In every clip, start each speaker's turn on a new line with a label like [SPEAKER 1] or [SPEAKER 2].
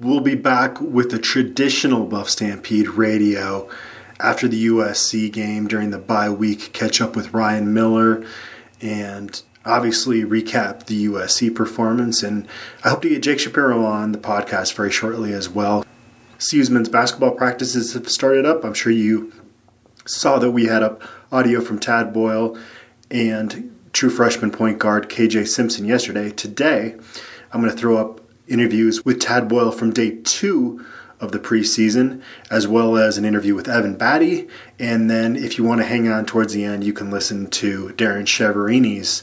[SPEAKER 1] We'll be back with the traditional Buff Stampede radio after the USC game during the bye week, catch up with Ryan Miller, and obviously recap the USC performance. And I hope to get Jake Shapiro on the podcast very shortly as well. CU's men's basketball practices have started up. I'm sure you saw that we had up audio from Tad Boyle and true freshman point guard KJ Simpson yesterday. Today, I'm going to throw up interviews with Tad Boyle from day two of the preseason, as well as an interview with Evan Battey. And then, if you want to hang on towards the end, you can listen to Darren Chiaverini's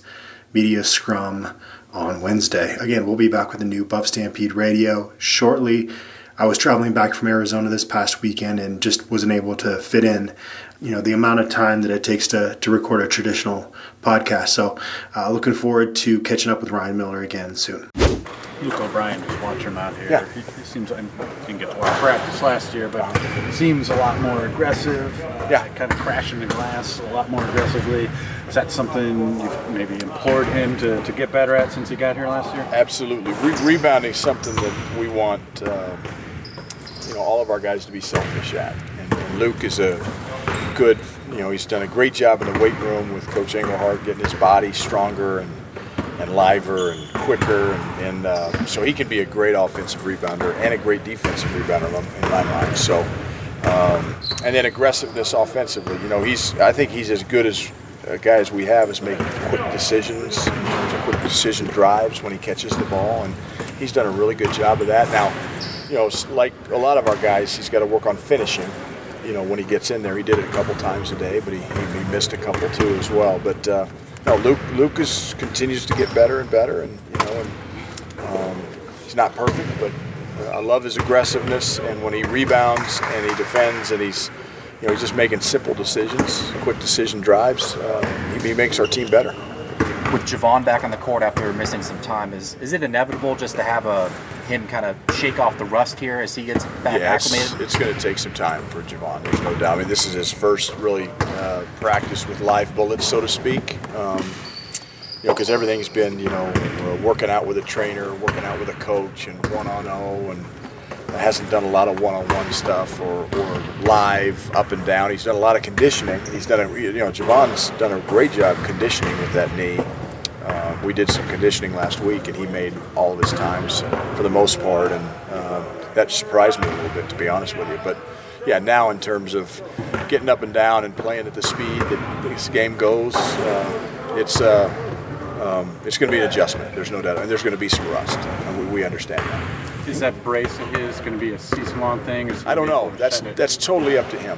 [SPEAKER 1] media scrum on Wednesday. Again, we'll be back with a new Buff Stampede radio shortly. I was traveling back from Arizona this past weekend and just wasn't able to fit in, you know, the amount of time that it takes to, to record a traditional podcast. So, uh, looking forward to catching up with Ryan Miller again soon.
[SPEAKER 2] Luke O'Brien, just watching him out here.
[SPEAKER 1] Yeah.
[SPEAKER 2] He, he seems like he didn't get lot of practice last year, but he seems a lot more aggressive. Uh,
[SPEAKER 1] Yeah.
[SPEAKER 2] kind of crashing the glass a lot more aggressively. Is that something you've maybe implored him to, to get better at since he got here last year?
[SPEAKER 3] Absolutely. Re- rebounding is something that we want, uh, you know, all of our guys to be selfish at. And, and Luke is a good, you know, he's done a great job in the weight room with Coach Engelhardt, getting his body stronger and and liver and quicker, and, and uh, so he can be a great offensive rebounder and a great defensive rebounder in my mind. So, um, and then aggressiveness offensively. You know, he's I think he's as good as a guy as we have is making quick decisions, quick decision drives when he catches the ball, and he's done a really good job of that. Now, you know, like a lot of our guys, he's got to work on finishing. You know, when he gets in there, he did it a couple times a day, but he, he missed a couple too as well. But uh, no, Luke Lucas continues to get better and better, and you know, and um, he's not perfect, but uh, I love his aggressiveness, and when he rebounds and he defends, and he's you know he's just making simple decisions, quick decision drives. Uh, he, he makes our team better.
[SPEAKER 4] With Javon back on the court after missing some time, is is it inevitable just to have a him kind of shake off the rust here as he gets back
[SPEAKER 3] Yeah, it's,
[SPEAKER 4] acclimated?
[SPEAKER 3] it's going to take some time for Javon. There's no doubt. I mean, this is his first really uh, practice with live bullets, so to speak. Um, you know, because everything's been, you know, uh, working out with a trainer, working out with a coach, and one on zero, and hasn't done a lot of one-on-one stuff or, or live up and down. He's done a lot of conditioning. He's done a, you know, Javon's done a great job conditioning with that knee. Uh, we did some conditioning last week, and he made all of his times for the most part, and uh, that surprised me a little bit, to be honest with you. But yeah, now in terms of getting up and down and playing at the speed that this game goes, uh, it's uh, um, it's going to be an adjustment. There's no doubt, and there's going to be some rust, and we, we understand that.
[SPEAKER 2] Is that brace of his going to be a season-long thing?
[SPEAKER 3] I don't know. That's that's totally up to him.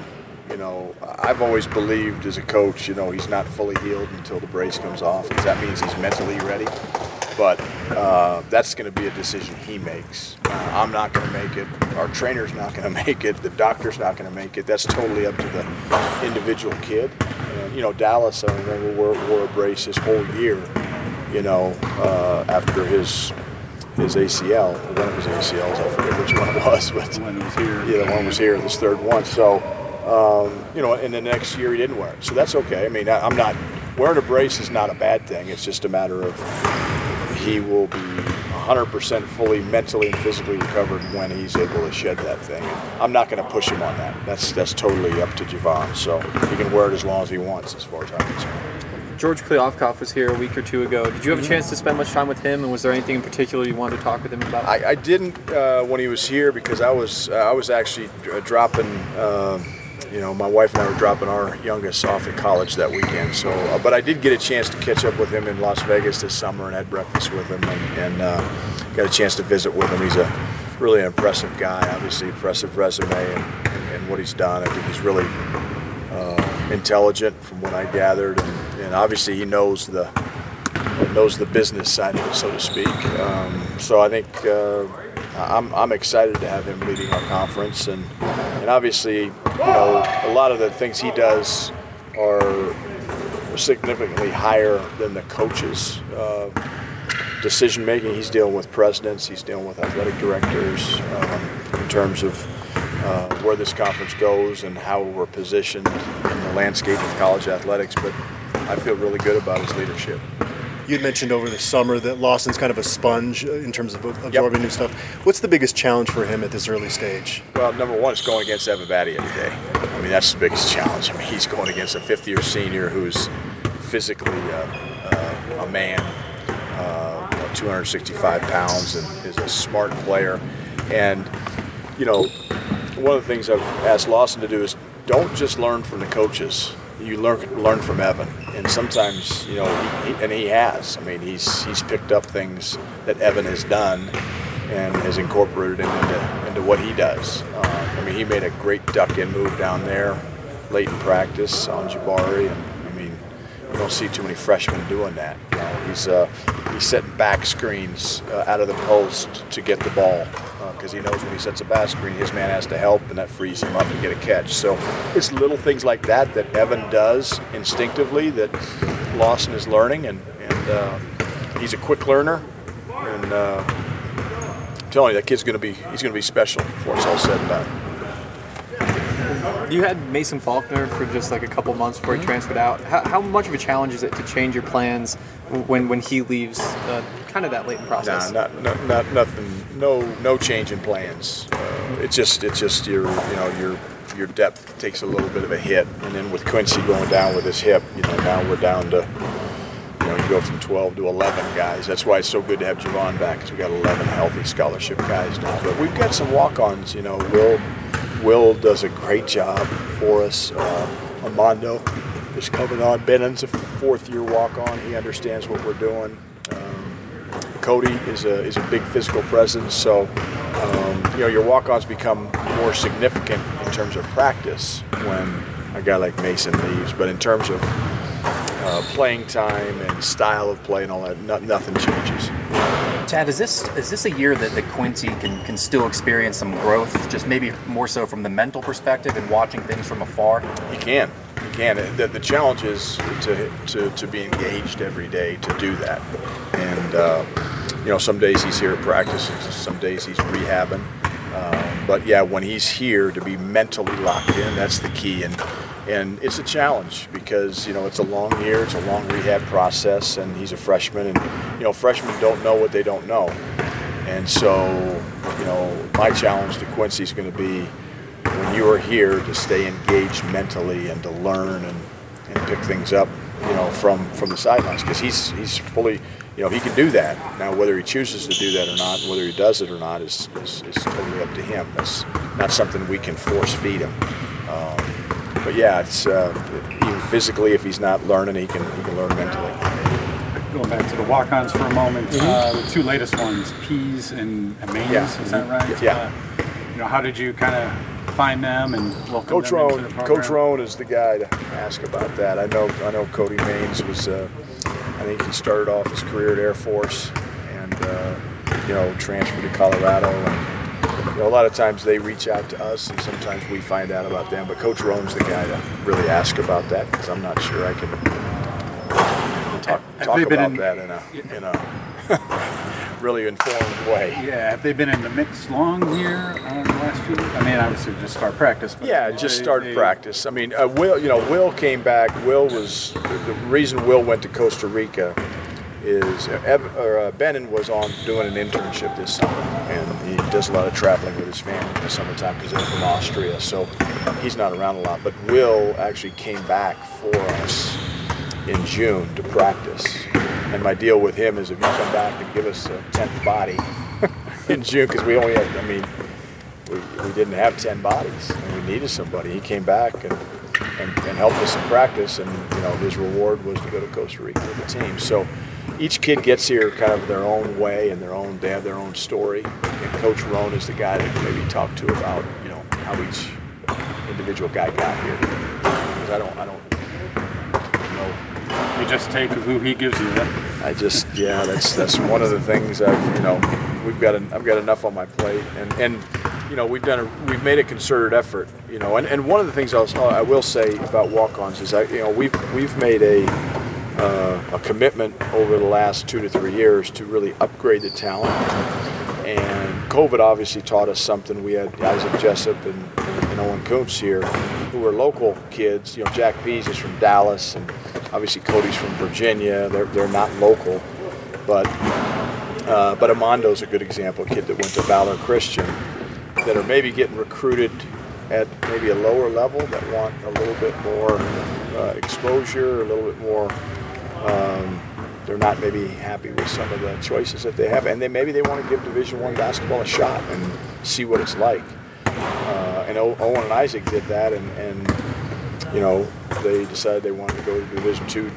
[SPEAKER 3] You know, I've always believed as a coach, you know, he's not fully healed until the brace comes off, because that means he's mentally ready. But uh, that's going to be a decision he makes. Uh, I'm not going to make it. Our trainer's not going to make it. The doctor's not going to make it. That's totally up to the individual kid. And, you know, Dallas, I remember, wore, wore a brace his whole year. You know, uh, after his his ACL, one of his ACLs, I forget which one it was, but
[SPEAKER 2] when it was here.
[SPEAKER 3] yeah, the one was here, this third one. So, um, you know, and the next year he didn't wear it. So that's okay. I mean, I, I'm not wearing a brace is not a bad thing. It's just a matter of he will be 100% fully mentally and physically recovered when he's able to shed that thing. And I'm not going to push him on that. That's that's totally up to Javon. So he can wear it as long as he wants, as far as I'm concerned.
[SPEAKER 5] George Kliavkoff was here a week or two ago. Did you have a chance to spend much time with him, and was there anything in particular you wanted to talk with him about?
[SPEAKER 3] I, I didn't uh, when he was here because I was uh, I was actually uh, dropping. Uh, you know, my wife and I were dropping our youngest off at college that weekend. So, uh, but I did get a chance to catch up with him in Las Vegas this summer and had breakfast with him and, and uh, got a chance to visit with him. He's a really impressive guy. Obviously, impressive resume and, and, what he's done. I think he's really uh, intelligent from what I gathered, and, and obviously he knows the knows the business side of it, so to speak. Um, so I think uh, I'm, I'm excited to have him leading our conference, and and obviously, you know, a lot of the things he does are significantly higher than the coaches. Uh, decision making. He's dealing with presidents. He's dealing with athletic directors um, in terms of uh, where this conference goes and how we're positioned in the landscape of college athletics. But I feel really good about his leadership.
[SPEAKER 1] You had mentioned over the summer that Lawson's kind of a sponge uh, in terms of absorbing new stuff. What's the biggest challenge for him at this early stage?
[SPEAKER 3] Well, number one is going against Evan Battey every day. I mean, that's the biggest challenge. I mean, he's going against a fifth-year senior who's physically uh, uh, a man, uh, you know, 265 pounds, and is a smart player. And you know, one of the things I've asked Lawson to do is don't just learn from the coaches. You learn learn from Evan, and sometimes you know, he, and he has. I mean, he's he's picked up things that Evan has done and has incorporated them into, into what he does. Uh, I mean, he made a great duck in move down there late in practice on Jabari, and you don't see too many freshmen doing that. You know, he's uh, he's setting back screens uh, out of the post to get the ball because uh, he knows when he sets a back screen, his man has to help, and that frees him up to get a catch. So it's little things like that that Evan does instinctively that Lawson is learning, and and uh, he's a quick learner, and uh, I'm telling you, that kid's going to be he's going to be special before it's all said and done.
[SPEAKER 5] You had Mason Faulkner for just like a couple months before he transferred out. How, how much of a challenge is it to change your plans when when he leaves? Uh, kind of that late process.
[SPEAKER 3] Nah, not, not, not nothing. No, no change in plans. Uh, it's just it's just your you know your your depth takes a little bit of a hit, and then with Quincy going down with his hip, you know now we're down to you know, you go from 12 to 11 guys. That's why it's so good to have Javon back because we got 11 healthy scholarship guys now. But we've got some walk-ons. You know, Will Will does a great job for us. Uh, is coming on. Bennon's a fourth-year walk-on. He understands what we're doing. Um, Cody is a is a big physical presence. So um, you know, your walk-ons become more significant in terms of practice when a guy like Mason leaves. But in terms of uh, playing time and style of play and all that, no, nothing changes.
[SPEAKER 4] Tad, is this is this a year that, that Quincy can, can still experience some growth, just maybe more so from the mental perspective and watching things from afar?
[SPEAKER 3] He can. He can. The, the challenge is to, to, to be engaged every day to do that. And, uh, you know, some days he's here at practice, some days he's rehabbing. Uh, but yeah, when he's here to be mentally locked in, that's the key. And and it's a challenge because you know it's a long year, it's a long rehab process, and he's a freshman, and you know freshmen don't know what they don't know, and so you know my challenge to Quincy is going to be when you are here to stay engaged mentally and to learn and, and pick things up, you know, from from the sidelines because he's he's fully. You know, he can do that. Now, whether he chooses to do that or not, whether he does it or not, is, is, is totally up to him. That's not something we can force feed him. Um, but yeah, it's uh, even physically, if he's not learning, he can he can learn mentally.
[SPEAKER 2] Going back to the walk-ons for a moment, mm-hmm. uh, the two latest ones, Pease and Maines, yeah. is that right?
[SPEAKER 3] Yeah.
[SPEAKER 2] Uh, you know, how did you kind of find them and welcome
[SPEAKER 3] Coach
[SPEAKER 2] them
[SPEAKER 3] Rohn,
[SPEAKER 2] into the
[SPEAKER 3] Coach Rohn is the guy to ask about that. I know I know Cody Maines was. Uh, I think he started off his career at Air Force and uh, you know transferred to Colorado. And, you know, a lot of times they reach out to us, and sometimes we find out about them. But Coach Rohn's the guy to really ask about that because I'm not sure I can talk, talk about in, that in a in a really informed way.
[SPEAKER 2] Yeah, have they been in the mix long here on the last few? I mean, obviously just start practice.
[SPEAKER 3] yeah, just start they, practice. I mean, uh, Will, you know, Will came back. Will was the reason Will went to Costa Rica is Ev, or, uh, was on doing an internship this summer, he does a lot of traveling with his family in the summertime because they're from Austria, so he's not around a lot. But Will actually came back for us in June to practice, and my deal with him is if you come back and give us a tenth body in June, because we only had, I mean, we, we didn't have ten bodies, and we needed somebody. He came back and and, and, helped us in practice. And you know, his reward was to go to Costa Rica with the team. So each kid gets here kind of their own way and their own they have their own story and coach Rohn is the guy that maybe talk to about you know how each individual guy got here because i don't i don't know
[SPEAKER 2] you just take who he gives you
[SPEAKER 3] i just yeah that's that's one of the things i've you know we've got i've got enough on my plate and and you know we've done a we've made a concerted effort you know and, and one of the things I'll, I will say about walk-ons is I you know we've we've made a uh, a commitment over the last two to three years to really upgrade the talent. And COVID obviously taught us something. We had Isaac Jessup and, and Owen Kuntz here, who were local kids. You know, Jack Pease is from Dallas, and obviously Cody's from Virginia. They're they're not local, but uh, but Amondo's a good example. A kid that went to Valor Christian that are maybe getting recruited at maybe a lower level that want a little bit more uh, exposure, a little bit more. Um, they're not maybe happy with some of the choices that they have, and they maybe they want to give Division One basketball a shot and see what it's like. Uh, and Owen and Isaac did that, and, and you know they decided they wanted to go to Division Two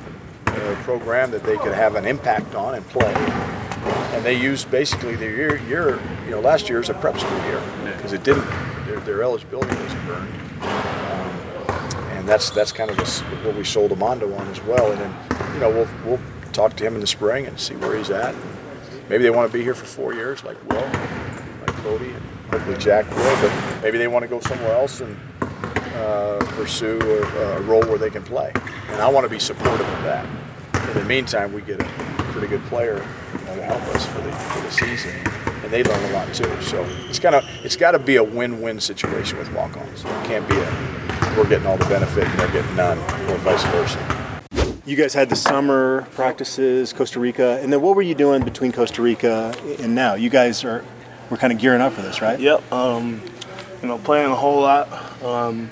[SPEAKER 3] uh, program that they could have an impact on and play. And they used basically their year, year you know, last year as a prep school year because it didn't, their, their eligibility wasn't burned. Um, and that's that's kind of this, what we sold Amondo on as well. And then, you know, we'll, we'll talk to him in the spring and see where he's at. Maybe they want to be here for four years, like Will, like Cody, and hopefully Jack will. But maybe they want to go somewhere else and uh, pursue a, a role where they can play. And I want to be supportive of that. In the meantime, we get a pretty good player you know, to help us for the, for the season, and they learn a lot too. So it's kind of it's got to be a win-win situation with walk-ons. It can't be a we're getting all the benefit and they're getting none, or vice versa.
[SPEAKER 1] You guys had the summer practices, Costa Rica, and then what were you doing between Costa Rica and now? You guys are we're kind of gearing up for this, right?
[SPEAKER 6] Yep. Um, you know, playing a whole lot. Um,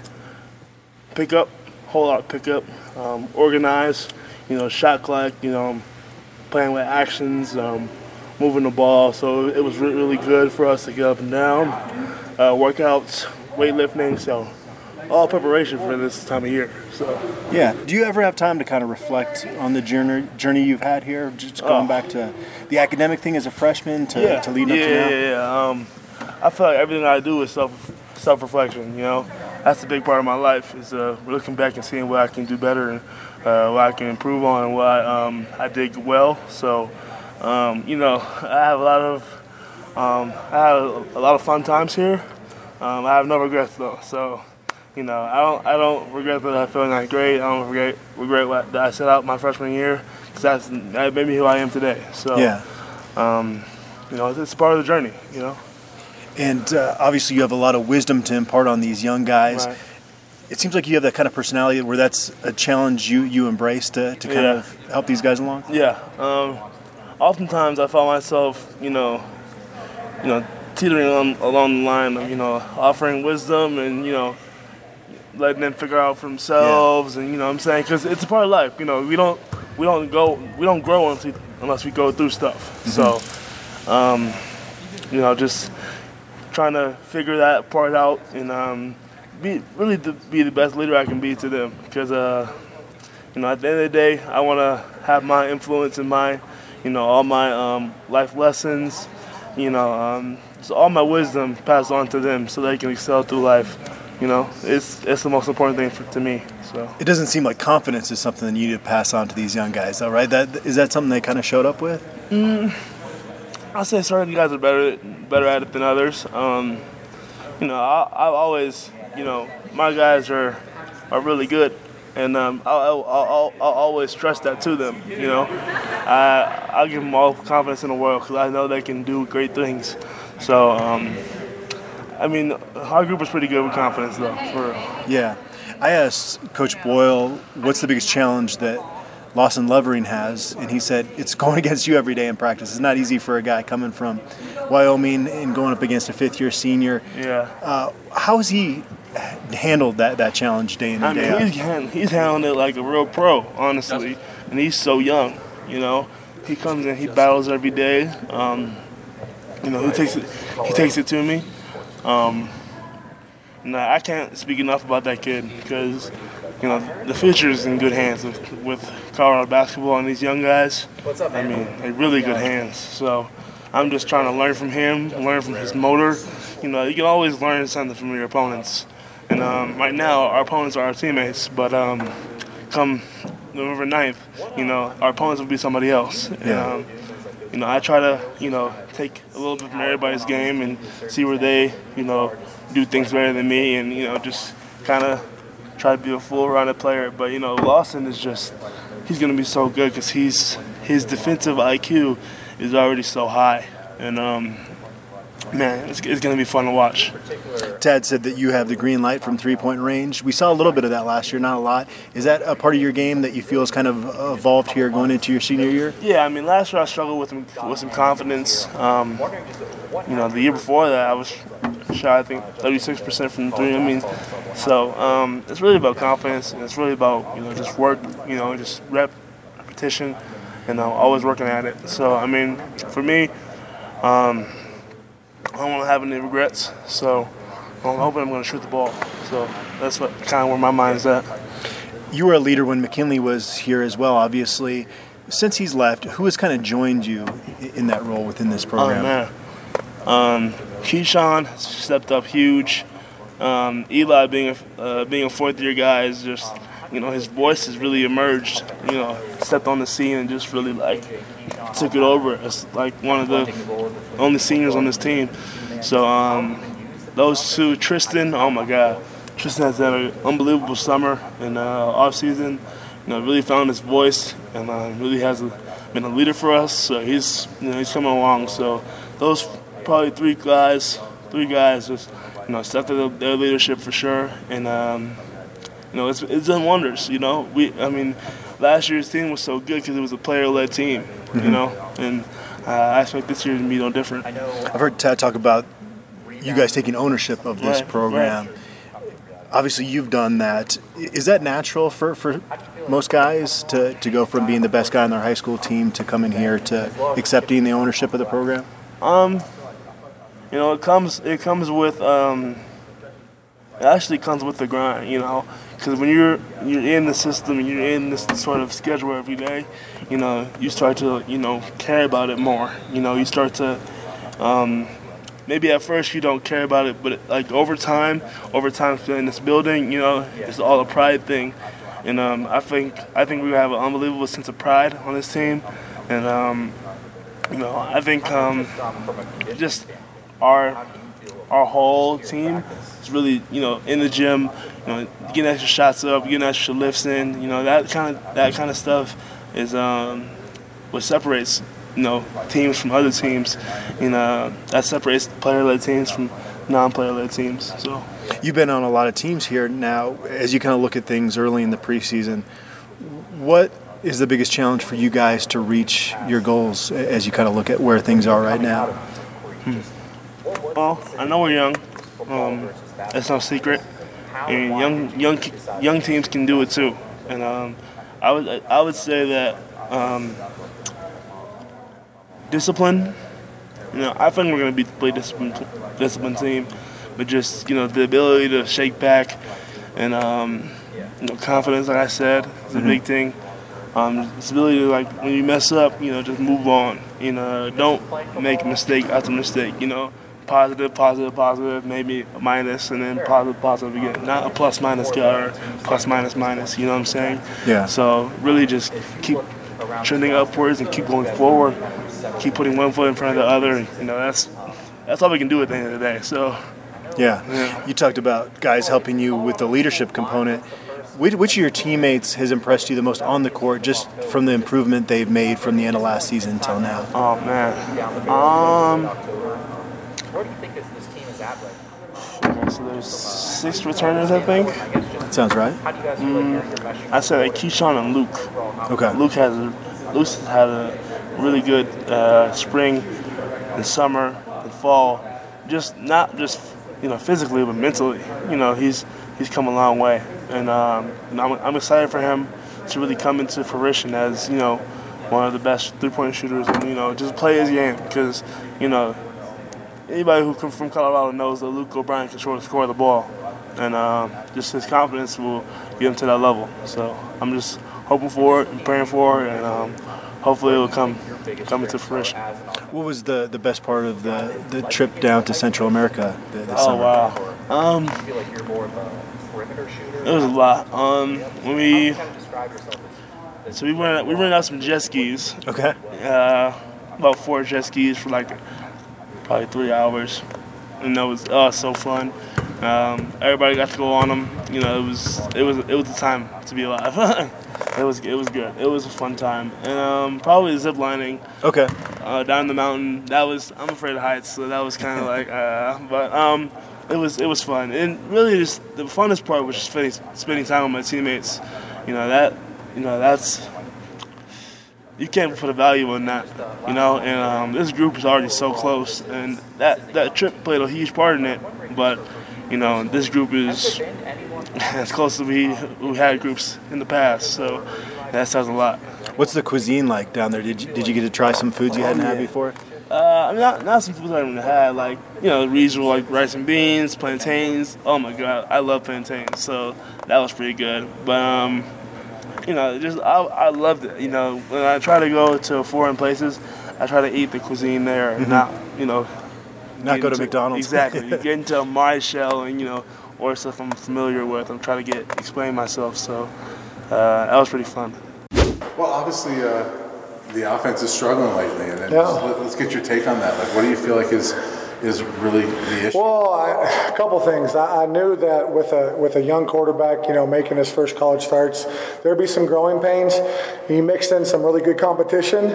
[SPEAKER 6] pick up, whole lot pick up. Um, organize. You know, shot clock. You know, playing with actions, um, moving the ball. So it was re- really good for us to get up and down. Uh, workouts, weightlifting. So all preparation for this time of year. So
[SPEAKER 1] Yeah. Do you ever have time to kind of reflect on the journey journey you've had here? Just going
[SPEAKER 6] Oh.
[SPEAKER 1] back to the academic thing as a freshman to,
[SPEAKER 6] yeah,
[SPEAKER 1] to leading
[SPEAKER 6] yeah,
[SPEAKER 1] up to now.
[SPEAKER 6] yeah, yeah. Um, I feel like everything I do is self self reflection. You know, that's a big part of my life is uh, looking back and seeing what I can do better and uh, what I can improve on and what I, um, I did well. So, um, you know, I have a lot of um, I have a lot of fun times here. Um, I have no regrets though. So. You know, I don't. I don't regret that I feel not great. I don't regret regret what, that I set out my freshman year because that's that made me who I am today. So
[SPEAKER 1] Yeah.
[SPEAKER 6] you know, it's, it's part of the journey. You know.
[SPEAKER 1] And uh, obviously, you have a lot of wisdom to impart on these young guys.
[SPEAKER 6] Right.
[SPEAKER 1] It seems like you have that kind of personality where that's a challenge you, you embrace to, to kind
[SPEAKER 6] Yeah.
[SPEAKER 1] of help these guys along.
[SPEAKER 6] Yeah. Um, oftentimes I find myself, you know, you know, teetering on along the line of, you know, offering wisdom and, you know, letting them figure out for themselves and, you know what I'm saying? Because it's a part of life. You know, we don't, we don't go, we don't grow unless we, unless we go through stuff. So, um, you know, just trying to figure that part out and um, be really to be the best leader I can be to them because uh, you know at the end of the day I want to have my influence and my you know all my um, life lessons you know um, so all my wisdom passed on to them so they can excel through life you know it's it's the most important thing for, to me so
[SPEAKER 1] It doesn't seem like confidence is something that you need to pass on to these young guys, though, right? That is that something they kind of showed up with?
[SPEAKER 6] I'll say certain guys are better better at it than others. Um, you know, I, I've always, you know, my guys are are really good, and um, I'll, I'll, I'll, I'll always trust that to them. You know, I I'll give them all confidence in the world because I know they can do great things. So, um, I mean, our group is pretty good with confidence, though. For
[SPEAKER 1] Yeah. I asked Coach Boyle, what's the biggest challenge that Lawson Lovering has? And he said, it's going against you every day in practice. It's not easy for a guy coming from Wyoming and going up against a fifth year senior.
[SPEAKER 6] yeah.
[SPEAKER 1] Uh, how has he handled that, that challenge day in
[SPEAKER 6] I
[SPEAKER 1] and day
[SPEAKER 6] mean, he's,
[SPEAKER 1] out?
[SPEAKER 6] he's handling it like a real pro, honestly. And he's so young, you know. He comes in, he battles every day. Um, you know, he takes it, he takes it to me. Um, nah, I can't speak enough about that kid because, you know, the future is in good hands with, with Colorado basketball and these young guys. I mean, they're really good hands. So I'm just trying to learn from him, learn from his motor. You know, you can always learn something from your opponents. And um, right now, our opponents are our teammates, but um, come November 9th, you know, our opponents will be somebody else. And,
[SPEAKER 1] Yeah.
[SPEAKER 6] um, you know, I try to, you know, take a little bit from everybody's game and see where they, you know, do things better than me and, you know, just kind of try to be a full-rounded player. But, you know, Lawson is just, he's going to be so good because he's, his defensive IQ is already so high. And, um, man, it's, it's going to be fun to watch.
[SPEAKER 1] Tad said that you have the green light from three point range. We saw a little bit of that last year, not a lot. Is that a part of your game that you feel has kind of evolved here going into your senior year?
[SPEAKER 6] Yeah, I mean, last year I struggled with some, with some confidence. Um, you know, the year before that I was shot I think 36% from three. I mean, so um, it's really about confidence and it's really about you know just work. You know, just rep, repetition, and uh, always working at it. So I mean, for me, um, I don't want to have any regrets. So I'm hoping I'm going to shoot the ball. So that's what kind of where my mind is at.
[SPEAKER 1] You were a leader when McKinley was here as well, obviously. Since he's left, who has kind of joined you in that role within this program?
[SPEAKER 6] Oh man, um, Keeshawn stepped up huge. Um, Eli being a uh, being a fourth year guy is just you know his voice has really emerged. You know, stepped on the scene and just really like took it over as like one of the only seniors on this team. So um, those two, Tristan, oh my God, Tristan has had an unbelievable summer and uh, off season. You know, really found his voice and uh, really has a, been a leader for us. So he's you know he's coming along. So those probably three guys, three guys just you know stepped up their leadership for sure, and um, you know it's it's done wonders. You know we I mean last year's team was so good because it was a player-led team. Mm-hmm. You know, and uh, I expect this year to be no different.
[SPEAKER 1] I've heard Tad talk about you guys taking ownership of this
[SPEAKER 6] right,
[SPEAKER 1] program.
[SPEAKER 6] Right.
[SPEAKER 1] Obviously, you've done that. Is that natural for, for most guys to, to go from being the best guy on their high school team to coming here to accepting the ownership of the program?
[SPEAKER 6] Um, you know, it comes it comes with um, it actually comes with the grind. You know, because when you're you're in the system, and you're in this sort of schedule every day. You know, you start to you know care about it more. You know, you start to um, maybe at first you don't care about it, but like over time, over time in this building, you know, it's all a pride thing. And um, I think I think we have an unbelievable sense of pride on this team, and um, you know, I think um, just our our whole team is really you know in the gym, you know, getting extra shots up, getting extra lifts in. You know that kind of that kind of stuff is um, what separates you know teams from other teams. You know that separates player-led teams from non-player-led teams. So
[SPEAKER 1] you've been on a lot of teams here now. As you kind of look at things early in the preseason, what is the biggest challenge for you guys to reach your goals as you kind of look at where things are right now?
[SPEAKER 6] Hmm. Well, I know we're young. Um, that's no secret. And young, young, young teams can do it too. And um, I would, I would say that um, discipline. You know, I think we're going to be play disciplined, disciplined team, but just you know the ability to shake back and um, you know confidence, like I said, is a mm-hmm. big thing. Um, this ability to like when you mess up, you know, just move on. You know, don't make mistake after mistake. You know, positive, positive, positive, maybe a minus, and then positive, positive again. Not a plus minus guy or plus minus minus. You know what I'm saying?
[SPEAKER 1] Yeah.
[SPEAKER 6] So really, just keep trending upwards and keep going forward. Keep putting one foot in front of the other. You know, that's that's all we can do at the end of the day. So.
[SPEAKER 1] Yeah. yeah. You talked about guys helping you with the leadership component. Which, which, of your teammates has impressed you the most on the court, just from the improvement they've made from the end of last season until now?
[SPEAKER 6] Oh man, um,
[SPEAKER 7] where do you think this, this team is at right
[SPEAKER 6] now? So there's six returners, I think.
[SPEAKER 1] That sounds right.
[SPEAKER 7] How do you guys feel mm,
[SPEAKER 6] I said like Keeshawn and Luke.
[SPEAKER 1] Okay.
[SPEAKER 6] Luke has Luke's had a really good uh, spring and summer and fall. Just not just you know physically, but mentally. You know he's he's come a long way and, um, and I'm, I'm, excited for him to really come into fruition as you know one of the best three-point shooters, and you know just play his game because you know anybody who comes from Colorado knows that Luke O'Brien can sure score the ball, and um, just his confidence will get him to that level. So I'm just hoping for it and praying for it, and um, hopefully it will come come into fruition.
[SPEAKER 1] What was the, the best part of the, the trip down to Central America this
[SPEAKER 6] oh,
[SPEAKER 1] summer?
[SPEAKER 6] wow. Um, it was a lot. Um, when we so we went we rented out some jet skis.
[SPEAKER 1] Okay.
[SPEAKER 6] Uh, about four jet skis for like probably three hours, and that was oh so fun. Um, everybody got to go on them. You know, it was it was it was the time to be alive. it was it was good. It was a fun time, and um, probably zip lining.
[SPEAKER 1] Okay.
[SPEAKER 6] uh, down the mountain. That was I'm afraid of heights, so that was kind of like, uh, but um, it was it was fun. And really, just the funnest part was just spending, spending time with my teammates. You know that you know that's you can't put a value on that, you know. And um, this group is already so close, and that that trip played a huge part in it. But you know, this group is as close as we we had groups in the past, so that says a lot.
[SPEAKER 1] What's the cuisine like down there? Did you, did you get to try some foods you hadn't had before?
[SPEAKER 6] Uh, I mean, not, not some foods I haven't had, like, you know, the regional, like rice and beans, plantains. Oh my God, I love plantains, so that was pretty good. But, um, you know, just I, I loved it. You know, when I try to go to foreign places, I try to eat the cuisine there, not, you know,
[SPEAKER 1] Not go to
[SPEAKER 6] into-
[SPEAKER 1] McDonald's.
[SPEAKER 6] Exactly. get into my shell and, you know, or stuff I'm familiar with. I'm trying to get explain myself, so uh, that was pretty fun.
[SPEAKER 8] Well, obviously, uh, the offense is struggling lately, and then
[SPEAKER 9] Yeah.
[SPEAKER 8] let, us get your take on that. Like, what do you feel like is is really the issue?
[SPEAKER 9] Well, I, a couple things. I, I knew that with a with a young quarterback, you know, making his first college starts, there'd be some growing pains. He mixed in some really good competition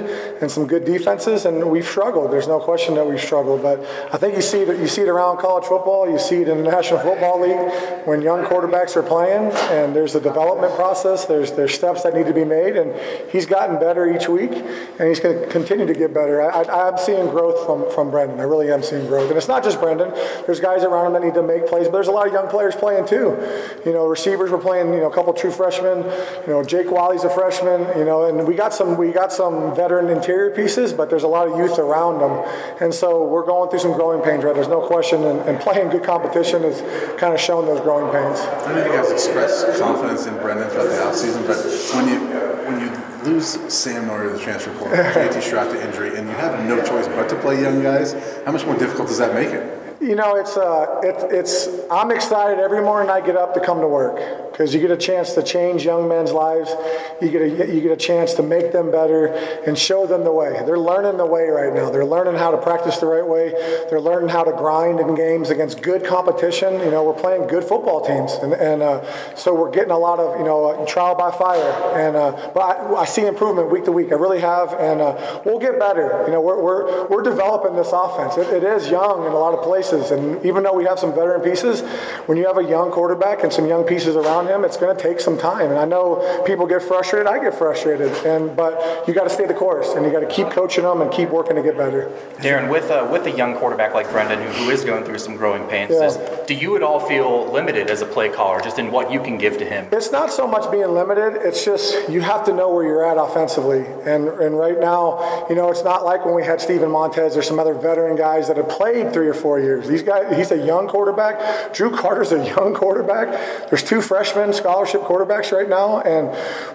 [SPEAKER 9] and some good defenses, and we've struggled. There's no question that we've struggled. But I think you see it. You see it around college football. You see it in the National Football League when young quarterbacks are playing, and there's a development process. There's there's steps that need to be made, and he's gotten better each week, and he's going to continue to get better. I, I, I'm seeing growth from from Brendan. I really am seeing growth, and it's not just Brendan. There's guys around him that need to make plays, but there's a lot of young players playing too. You know, receivers were playing. You know, a couple true freshmen. You know, Jake Wiley's a freshman. You know, and we got some we got some veteran interior pieces, but there's a lot of youth around them, and so we're going through some growing pains. Right, there's no question, and, and playing good competition is kind of showing those growing pains.
[SPEAKER 8] I know you guys expressed confidence in Brendan throughout the offseason, but when you when you lose Sam Noyer to the transfer portal, JT Shrout to injury, and you have no choice but to play young guys, how much more difficult does that make it?
[SPEAKER 9] You know, it's uh, it, it's. I'm excited every morning I get up to come to work because you get a chance to change young men's lives. You get a you get a chance to make them better and show them the way. They're learning the way right now. They're learning how to practice the right way. They're learning how to grind in games against good competition. You know, we're playing good football teams, and, and uh, so we're getting a lot of you know uh, trial by fire. And uh, but I, I see improvement week to week. I really have, and uh, we'll get better. You know, we're we're, we're developing this offense. It, it is young in a lot of places, and even though we have some veteran pieces, when you have a young quarterback and some young pieces around him, it's going to take some time. And I know people get frustrated. I get frustrated, and but you got to stay the course, and you got to keep coaching them and keep working to get better.
[SPEAKER 4] Darren, with a, with a young quarterback like Brendan, who, who is going through some growing pains,
[SPEAKER 9] Yeah.
[SPEAKER 4] is- do you at all feel limited as a play caller, just in what you can give to him?
[SPEAKER 9] It's not so much being limited. It's just you have to know where you're at offensively. And and right now, you know, it's not like when we had Steven Montez or some other veteran guys that have played three or four years. These guys, he's a young quarterback. Drew Carter's a young quarterback. There's two freshmen scholarship quarterbacks right now, and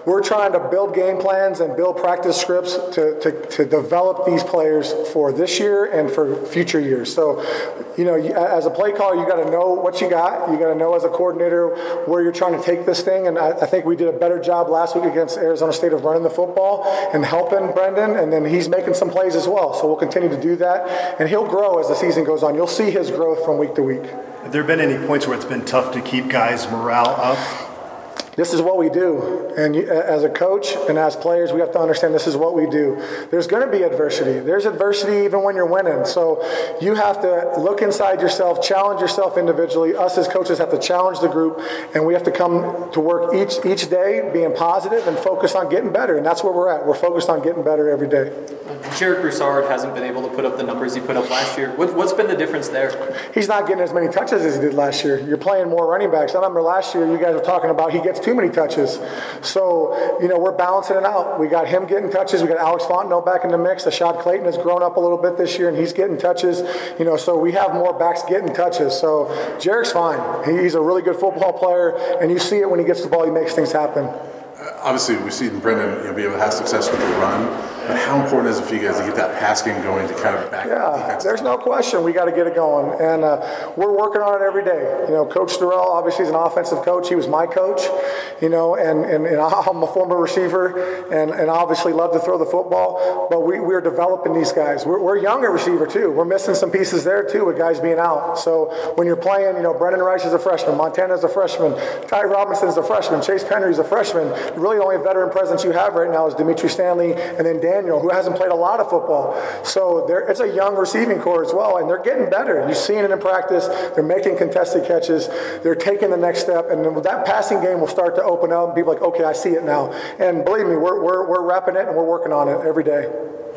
[SPEAKER 9] we're trying to build game plans and build practice scripts to, to, to develop these players for this year and for future years. So, you know, as a play caller, you got to know what you got. You got to know as a coordinator where you're trying to take this thing. And I, I think we did a better job last week against Arizona State of running the football and helping Brendan. And then he's making some plays as well. So we'll continue to do that. And he'll grow as the season goes on. You'll see his growth from week to week.
[SPEAKER 1] Have there been any points where it's been tough to keep guys' morale up?
[SPEAKER 9] This is what we do. And as a coach and as players, we have to understand this is what we do. There's going to be adversity. There's adversity even when you're winning. So you have to look inside yourself, challenge yourself individually. Us as coaches have to challenge the group, and we have to come to work each each day being positive and focused on getting better. And that's where we're at. We're focused on getting better every day.
[SPEAKER 5] Jarek Broussard hasn't been able to put up the numbers he put up last year. What, what's been the difference there?
[SPEAKER 9] He's not getting as many touches as he did last year. You're playing more running backs. I remember last year you guys were talking about he gets too many touches. So, you know, we're balancing it out. We got him getting touches. We got Alex Fontenot back in the mix. Ashaad Clayton has grown up a little bit this year and he's getting touches. You know, so we have more backs getting touches. So Jarek's fine. He's a really good football player and you see it when he gets the ball, he makes things happen.
[SPEAKER 8] Obviously, we've seen Brendan you know, be able to have success with the run, but how important is it for you guys to get that pass game going to kind of back
[SPEAKER 9] Yeah,
[SPEAKER 8] defense?
[SPEAKER 9] there's no question. We got to get it going, and uh, we're working on it every day. You know, Coach Dorrell obviously is an offensive coach. He was my coach, you know, and, and, and I'm a former receiver, and, and obviously love to throw the football. But we, we're developing these guys. We're, we're a younger receiver too. We're missing some pieces there too with guys being out. So when you're playing, you know, Brenden Rice is a freshman, Montana is a freshman, Ty Robinson is a freshman, Chase Penry is a freshman. Really, the only veteran presence you have right now is Dimitri Stanley, and then Dan Daniel, who hasn't played a lot of football. So it's a young receiving corps as well, and they're getting better. You've seen it in practice. They're making contested catches. They're taking the next step, and that passing game will start to open up, and people like, okay, I see it now. And believe me, we're, we're, we're wrapping it, and we're working on it every day.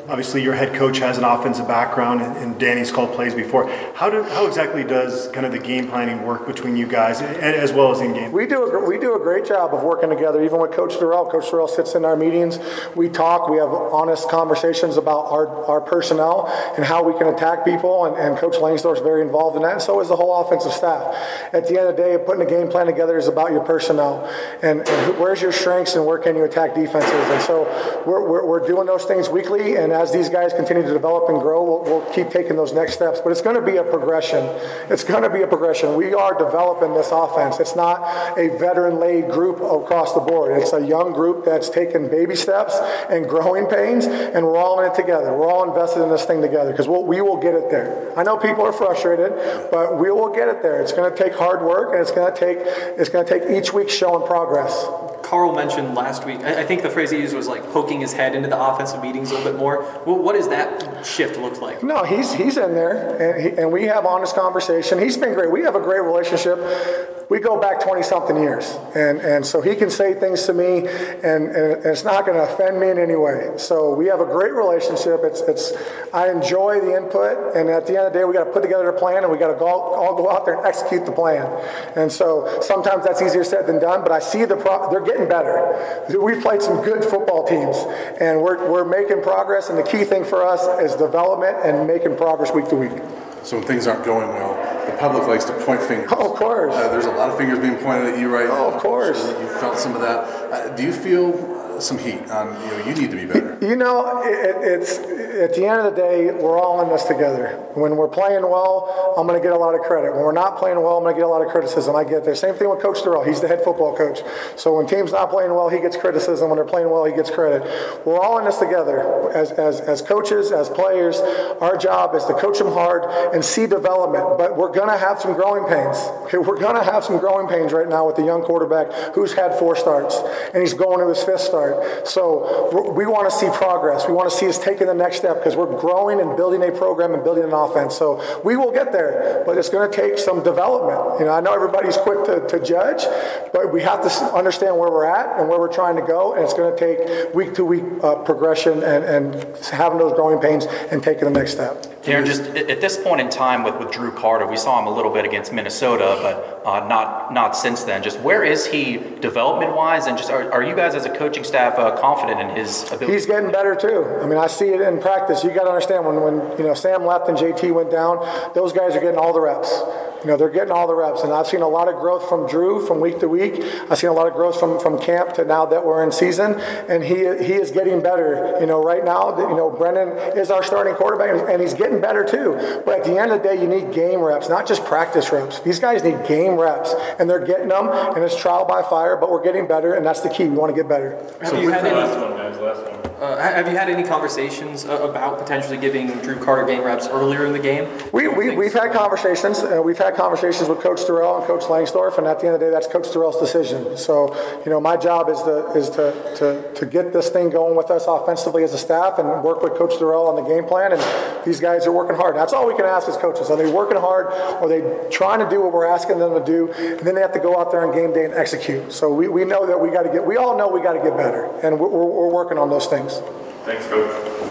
[SPEAKER 1] Obviously, your head coach has an offensive background, and, and Danny's called plays before. How do how exactly does kind of the game planning work between you guys, as well as in game?
[SPEAKER 9] We do a, we do a great job of working together. Even with Coach Dorrell, Coach Dorrell sits in our meetings. We talk. We have honest conversations about our, our personnel and how we can attack people. And, and Coach is very involved in that, and so is the whole offensive staff. At the end of the day, putting a game plan together is about your personnel and, and where's your strengths and where can you attack defenses. And so we're, we're, we're doing those things weekly. And as these guys continue to develop and grow, we'll, we'll keep taking those next steps. But it's going to be a progression. It's going to be a progression. We are developing this offense. It's not a veteran-laid group across the board. It's a young group that's taking baby steps and growing pains, and we're all in it together. We're all invested in this thing together because we'll, we will get it there. I know people are frustrated, but we will get it there. It's going to take hard work, and it's going to take it's going to take each week showing progress.
[SPEAKER 5] Karl mentioned last week. I, think the phrase he used was like poking his head into the offensive meetings a little bit more. Well, what does that shift look like?
[SPEAKER 9] No, he's he's in there, and, he, and we have honest conversation. He's been great. We have a great relationship we go back 20 something years. And, and so he can say things to me, and, and it's not going to offend me in any way. So we have a great relationship. It's, it's, I enjoy the input, and at the end of the day, we got to put together a plan, and we got to all go out there and execute the plan. And so sometimes that's easier said than done, but I see the pro- they're getting better. We've played some good football teams, and we're, we're making progress, and the key thing for us is development and making progress week to week.
[SPEAKER 8] So when things aren't going well, the public likes to point fingers.
[SPEAKER 9] Oh, of course.
[SPEAKER 8] Uh, there's a lot of fingers being pointed at you right
[SPEAKER 9] oh,
[SPEAKER 8] now.
[SPEAKER 9] of course.
[SPEAKER 8] you felt some of that. Uh, do you feel some heat on you know you need to be better.
[SPEAKER 9] You know it, it's at the end of the day we're all in this together. When we're playing well i'm going to get a lot of credit. When we're not playing well i'm going to get a lot of criticism. I get there same thing with coach Dorrell. he's the head football coach. So when team's not playing well he gets criticism. When they're playing well he gets credit. We're all in this together. As, as, as coaches as players our job is to coach them hard and see development. But we're going to have some growing pains. Okay we're going to have some growing pains right now with the young quarterback who's had four starts and he's going to his fifth start So we want to see progress. We want to see us taking the next step because we're growing and building a program and building an offense. So we will get there, but it's going to take some development. You know, I know everybody's quick to, to judge, but we have to understand where we're at and where we're trying to go, and it's going to take week to week uh, progression and, and having those growing pains and taking the next step.
[SPEAKER 4] Darren, just at this point in time with, with Drew Carter, we saw him a little bit against Minnesota, but uh, not not since then. Just where is he development wise, and just are, are you guys as a coaching staff uh, confident in his ability?
[SPEAKER 9] He's getting better too. I mean, I see it in practice. You got to understand when when you know Sam left and JT went down, those guys are getting all the reps. You know, they're getting all the reps, and I've seen a lot of growth from Drew from week to week. I've seen a lot of growth from, from camp to now that we're in season, and he he is getting better. You know, right now, you know, Brendan is our starting quarterback, and he's getting better too. But at the end of the day, you need game reps, not just practice reps. These guys need game reps, and they're getting them, and it's trial by fire. But we're getting better, and that's the key. We want to get better.
[SPEAKER 5] Have so you had any? Last one, guys. Last one. Uh, have you had any conversations uh, about potentially giving Drew Carter game reps earlier in the game?
[SPEAKER 9] We, we, we've had conversations. Uh, we've had conversations with Coach Dorrell and Coach Langsdorf, and at the end of the day, that's Coach Dorrell's decision. So, you know, my job is to is to, to, to get this thing going with us offensively as a staff and work with Coach Dorrell on the game plan. And these guys are working hard. That's all we can ask as coaches. Are they working hard? Are they trying to do what we're asking them to do? And then they have to go out there on game day and execute. So we, we know that we got to get. We all know we got to get better, and we're, we're working on those things.
[SPEAKER 10] Thanks, Coach.